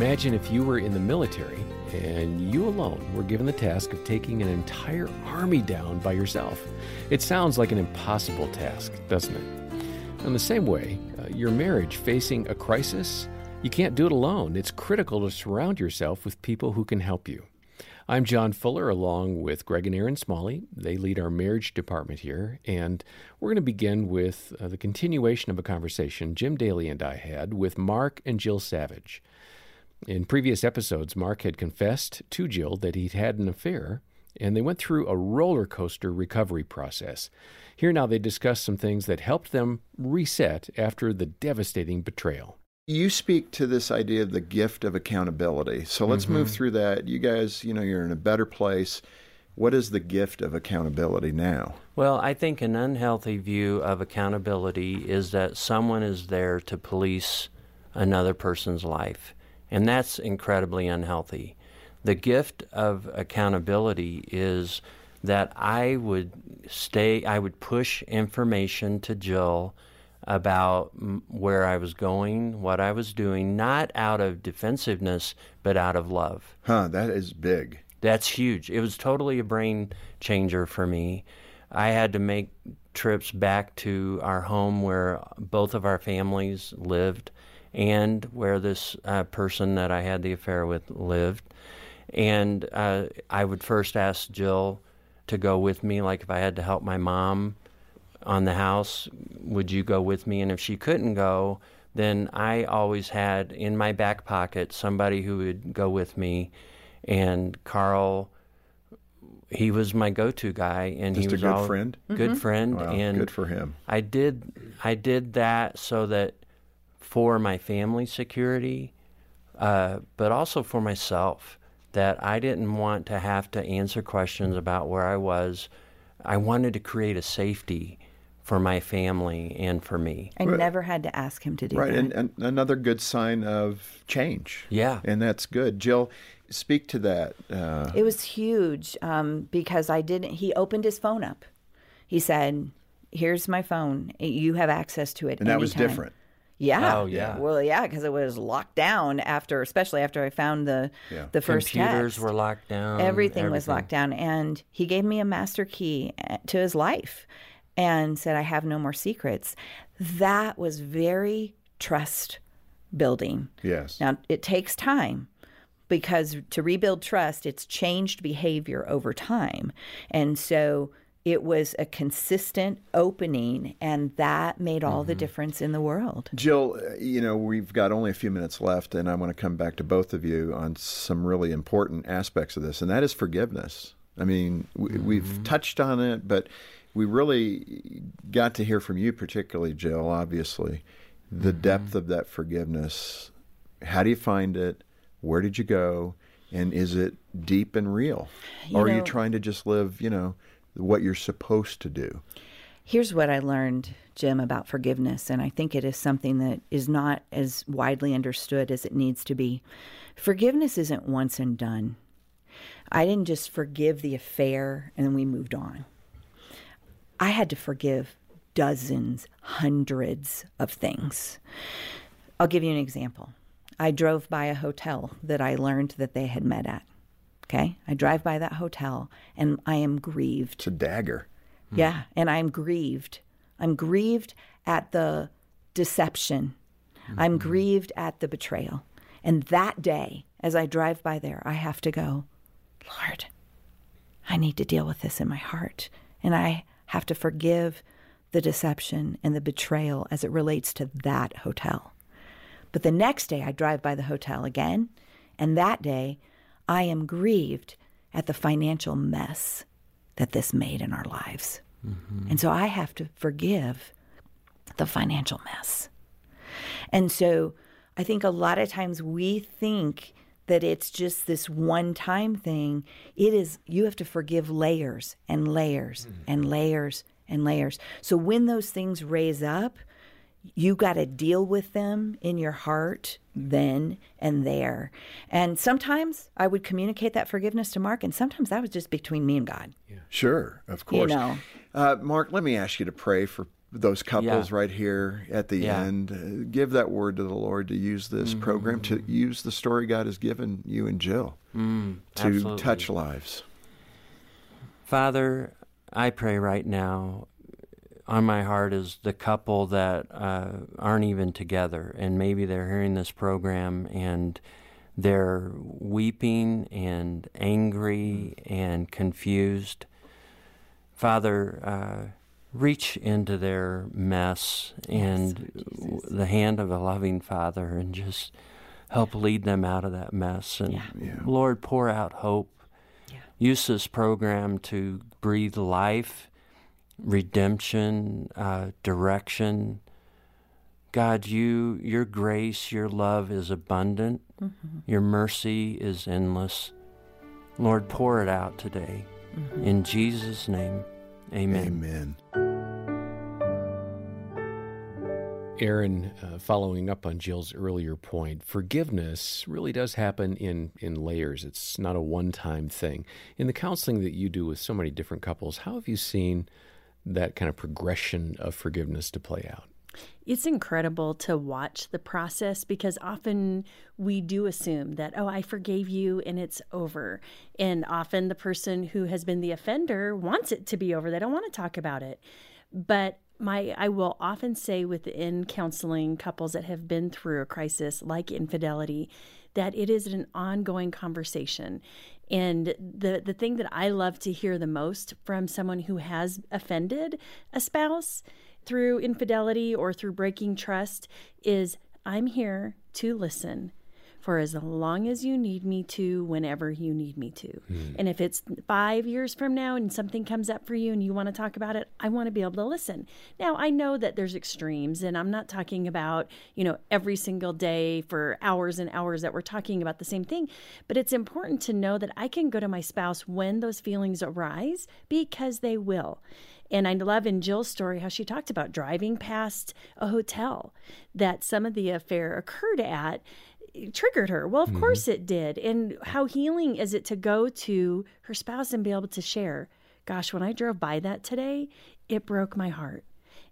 Imagine if you were in the military and you alone were given the task of taking an entire army down by yourself. It sounds like an impossible task, doesn't it? In the same way, uh, your marriage facing a crisis, you can't do it alone. It's critical to surround yourself with people who can help you. I'm John Fuller, along with Greg and Erin Smalley. They lead our marriage department here, and we're going to begin with uh, the continuation of a conversation Jim Daly and I had with Mark and Jill Savage. In previous episodes, Mark had confessed to Jill that he'd had an affair, and they went through a roller coaster recovery process. Here now, they discuss some things that helped them reset after the devastating betrayal. You speak to this idea of the gift of accountability. So let's Mm-hmm. move through that. You guys, you know, you're in a better place. What is the gift of accountability now? Well, I think an unhealthy view of accountability is that someone is there to police another person's life, and that's incredibly unhealthy. The gift of accountability is that I would stay, I would push information to Jill about where I was going, what I was doing, not out of defensiveness, but out of love. Huh, that is big. That's huge. It was totally a brain changer for me. I had to make trips back to our home where both of our families lived and where this uh, person that I had the affair with lived. And uh, I would first ask Jill to go with me, like if I had to help my mom on the house, would you go with me? And if she couldn't go, then I always had in my back pocket somebody who would go with me. And Carl, he was my go-to guy, and Just he was a good friend? Good friend, Wow, and good for him. I did I did that so that for my family security, uh, but also for myself, that I didn't want to have to answer questions about where I was. I wanted to create a safety for my family and for me. I never had to ask him to do Right, that. and, and another good sign of change. Yeah. And that's good. Jill, speak to that. Uh, It was huge um, because I didn't. He opened his phone up. He said, "Here's my phone. You have access to it." and that was different. Yeah. Oh, yeah. Well, yeah, because it was locked down after, especially after I found the Yeah. the first Computers text. were locked down. everything, was locked down, and he gave me a master key uh, to his life, and said, "I have no more secrets." That was very trust building. Yes. Now, it takes time because to rebuild trust, it's changed behavior over time. And so it was a consistent opening, and that made all the mm-hmm. difference in the world. Jill, uh, you know, we've got only a few minutes left, and I want to come back to both of you on some really important aspects of this, and that is forgiveness. I mean, we, we've mm-hmm. touched on it, but we really got to hear from you, particularly, Jill, obviously, the mm-hmm. depth of that forgiveness. How do you find it? Where did you go? And is it deep and real? or are you trying to just live, you know, what you're supposed to do? Here's what I learned, Jim, about forgiveness, and I think it is something that is not as widely understood as it needs to be. Forgiveness isn't once and done. I didn't just forgive the affair and then we moved on. I had to forgive dozens, hundreds of things. I'll give you an example. I drove by a hotel that I learned that they had met at. Okay? I drive by that hotel and I am grieved. It's a dagger. Hmm. Yeah, and I'm grieved. I'm grieved at the deception. I'm mm-hmm. grieved at the betrayal. And that day, as I drive by there, I have to go, Lord, I need to deal with this in my heart. And I have to forgive the deception and the betrayal as it relates to that hotel. But the next day, I drive by the hotel again. And that day, I am grieved at the financial mess that this made in our lives. Mm-hmm. And so I have to forgive the financial mess. And so I think a lot of times we think that it's just this one time thing. It is, you have to forgive layers and layers mm-hmm. and layers and layers. So when those things raise up, you got to deal with them in your heart then and there. And sometimes I would communicate that forgiveness to Mark, and sometimes that was just between me and God. Sure, of course. You know. Uh, Mark, let me ask you to pray for those couples Yeah. right here at the Yeah. end. Uh, give that word to the Lord to use this program to use the story God has given you and Jill Mm, to absolutely. touch lives. Father, I pray right now on my heart is the couple that uh, aren't even together, and maybe they're hearing this program and they're weeping and angry and confused. Father, uh, reach into their mess and w- the hand of a loving Father and just help lead them out of that mess. And Yeah. Lord, pour out hope use this program to breathe life, redemption, uh, direction. God, you, your grace, your love is abundant. Your mercy is endless. Lord, pour it out today. In Jesus' name, amen. Amen. Erin, uh, following up on Jill's earlier point, forgiveness really does happen in, in layers. It's not a one time thing. In the counseling that you do with so many different couples, how have you seen that kind of progression of forgiveness to play out? It's incredible to watch the process because often we do assume that, oh, I forgave you and it's over. And often the person who has been the offender wants it to be over. They don't want to talk about it. But my I will often say within counseling couples that have been through a crisis like infidelity that it is an ongoing conversation. And the the thing that I love to hear the most from someone who has offended a spouse through infidelity or through breaking trust is I'm here to listen for as long as you need me to, whenever you need me to. Hmm. And if it's five years from now and something comes up for you and you want to talk about it, I want to be able to listen. Now, I know that there's extremes, and I'm not talking about, you know, every single day for hours and hours that we're talking about the same thing, but it's important to know that I can go to my spouse when those feelings arise because they will. And I love in Jill's story how she talked about driving past a hotel that some of the affair occurred at triggered her. Well, of mm-hmm. course it did. And how healing is it to go to her spouse and be able to share, gosh, when I drove by that today, it broke my heart.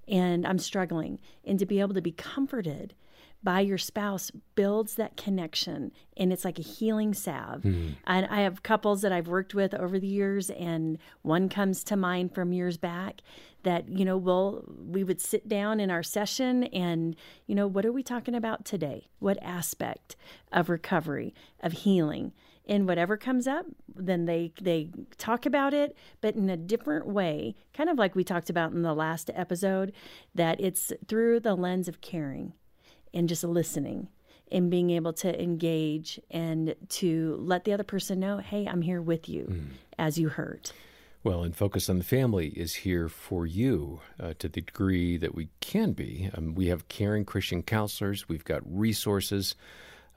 And I'm struggling. And to be able to be comforted by your spouse builds that connection and it's like a healing salve. Hmm. And I have couples that I've worked with over the years and one comes to mind from years back that you know we'll we would sit down in our session and you know what are we talking about today? What aspect of recovery, of healing? And whatever comes up, then they they talk about it, but in a different way, kind of like we talked about in the last episode, that it's through the lens of caring and just listening and being able to engage and to let the other person know, hey, I'm here with you as you hurt. Well, and Focus on the Family is here for you uh, to the degree that we can be. Um, we have caring Christian counselors, we've got resources.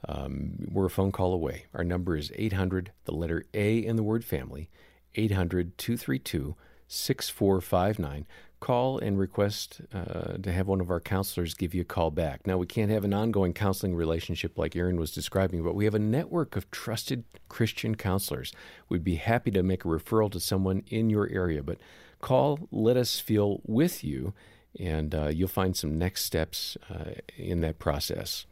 Um, we're a phone call away. Our number is 800, the letter A in the word family, 800 232 6459. Call and request uh, to have one of our counselors give you a call back. Now, we can't have an ongoing counseling relationship like Erin was describing, but we have a network of trusted Christian counselors. We'd be happy to make a referral to someone in your area, but call, let us feel with you, and uh, you'll find some next steps uh, in that process.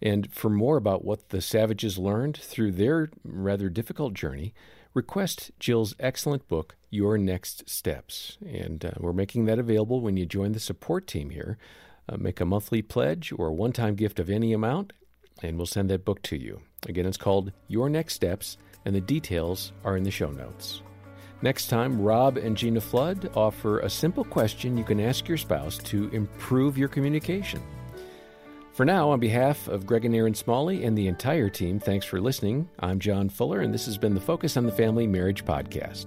And for more about what the Savages learned through their rather difficult journey, request Jill's excellent book, Your Next Steps. And uh, we're making that available when you join the support team here. Uh, make a monthly pledge or a one time gift of any amount, and we'll send that book to you. Again, it's called Your Next Steps, and the details are in the show notes. Next time, Rob and Gina Flood offer a simple question you can ask your spouse to improve your communication. For now, on behalf of Greg and Erin Smalley and the entire team, thanks for listening. I'm John Fuller, and this has been the Focus on the Family Marriage Podcast.